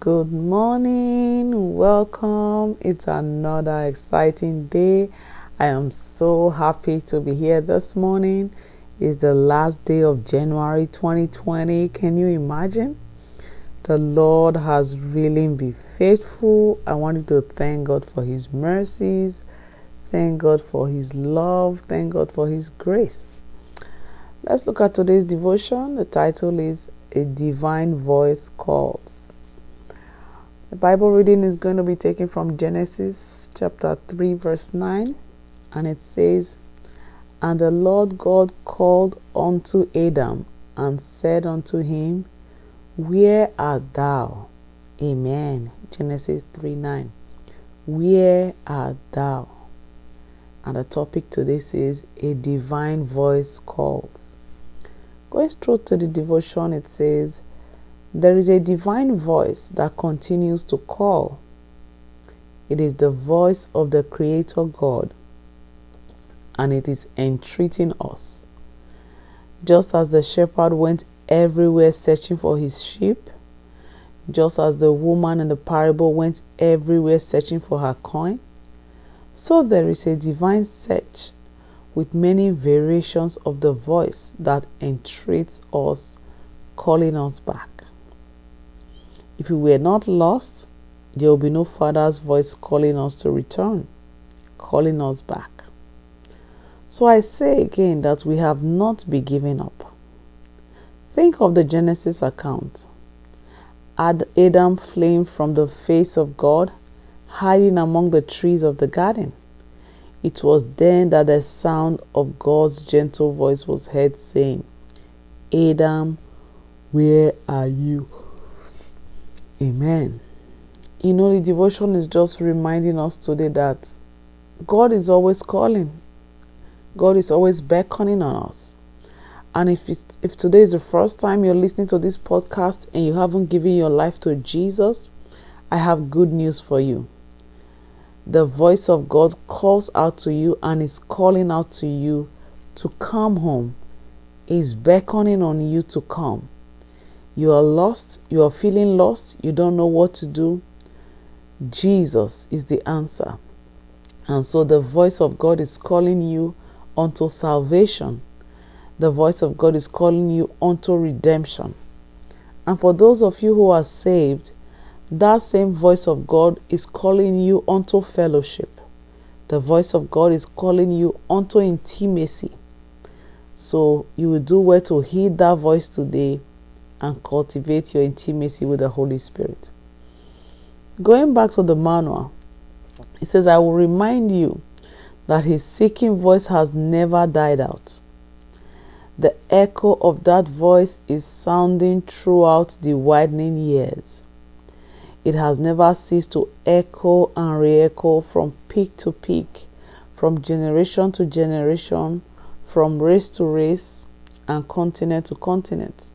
Good morning, welcome. It's another exciting day. I am so happy to be here this morning. It's the last day of January 2020. Can you imagine? The Lord has really been faithful. I wanted to thank God for His mercies, thank God for His love, thank God for His grace. Let's look at today's devotion. The title is A Divine Voice Calls. The Bible reading is going to be taken from Genesis chapter 3, verse 9, and it says, And the Lord God called unto Adam and said unto him, Where art thou? Amen. Genesis 3 9. Where art thou? And the topic today is A divine voice calls. Going through to the devotion, it says, there is a divine voice that continues to call. It is the voice of the Creator God, and it is entreating us. Just as the shepherd went everywhere searching for his sheep, just as the woman in the parable went everywhere searching for her coin, so there is a divine search with many variations of the voice that entreats us, calling us back. If we were not lost, there will be no Father's voice calling us to return, calling us back. So I say again that we have not been given up. Think of the Genesis account. Had Adam fleeing from the face of God, hiding among the trees of the garden. It was then that the sound of God's gentle voice was heard saying, Adam, where are you? Amen. You know, the devotion is just reminding us today that God is always calling, God is always beckoning on us. And if if today is the first time you're listening to this podcast and you haven't given your life to Jesus, I have good news for you. The voice of God calls out to you and is calling out to you to come home. Is beckoning on you to come. You are lost, you are feeling lost, you don't know what to do. Jesus is the answer. And so the voice of God is calling you unto salvation. The voice of God is calling you unto redemption. And for those of you who are saved, that same voice of God is calling you unto fellowship. The voice of God is calling you unto intimacy. So you will do well to heed that voice today and cultivate your intimacy with the Holy Spirit. Going back to the manual, it says, I will remind you that his seeking voice has never died out. The echo of that voice is sounding throughout the widening years. It has never ceased to echo and re echo from peak to peak, from generation to generation, from race to race, and continent to continent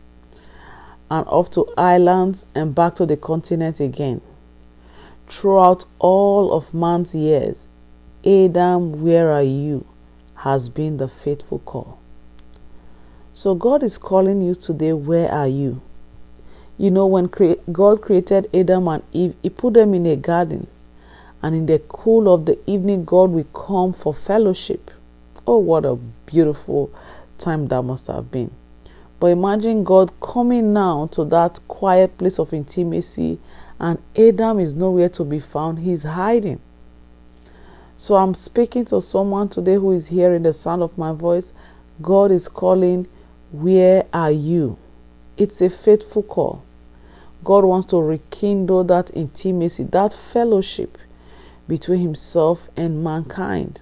and off to islands and back to the continent again. Throughout all of man's years, Adam, where are you? has been the faithful call. So God is calling you today, where are you? You know, when cre- God created Adam and Eve, He put them in a garden. And in the cool of the evening, God will come for fellowship. Oh, what a beautiful time that must have been. But imagine God coming now to that quiet place of intimacy, and Adam is nowhere to be found. He's hiding. So I'm speaking to someone today who is hearing the sound of my voice. God is calling, Where are you? It's a faithful call. God wants to rekindle that intimacy, that fellowship between Himself and mankind.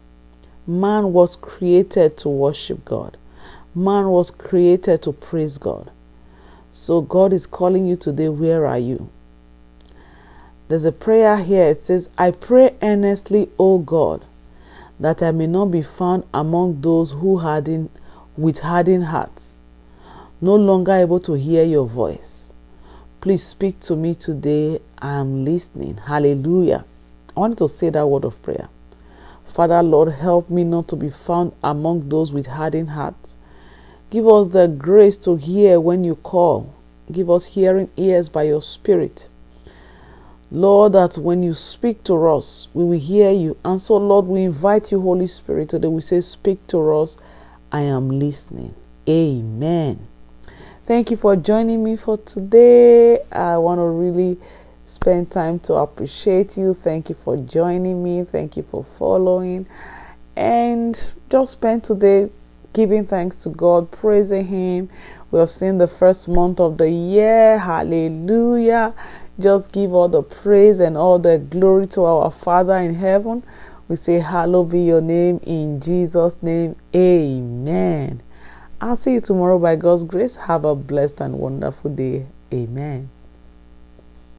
Man was created to worship God. Man was created to praise God. So God is calling you today. Where are you? There's a prayer here. It says, I pray earnestly, O God, that I may not be found among those who harden with hardened hearts, no longer able to hear your voice. Please speak to me today. I am listening. Hallelujah. I wanted to say that word of prayer. Father, Lord, help me not to be found among those with hardened hearts Give us the grace to hear when you call. Give us hearing ears by your Spirit. Lord, that when you speak to us, we will hear you. And so, Lord, we invite you, Holy Spirit, today. We say, Speak to us. I am listening. Amen. Thank you for joining me for today. I want to really spend time to appreciate you. Thank you for joining me. Thank you for following. And just spend today giving thanks to God, praising Him. We have seen the first month of the year. Hallelujah. Just give all the praise and all the glory to our Father in heaven. We say, Hallowed be your name in Jesus' name. Amen. I'll see you tomorrow by God's grace. Have a blessed and wonderful day. Amen.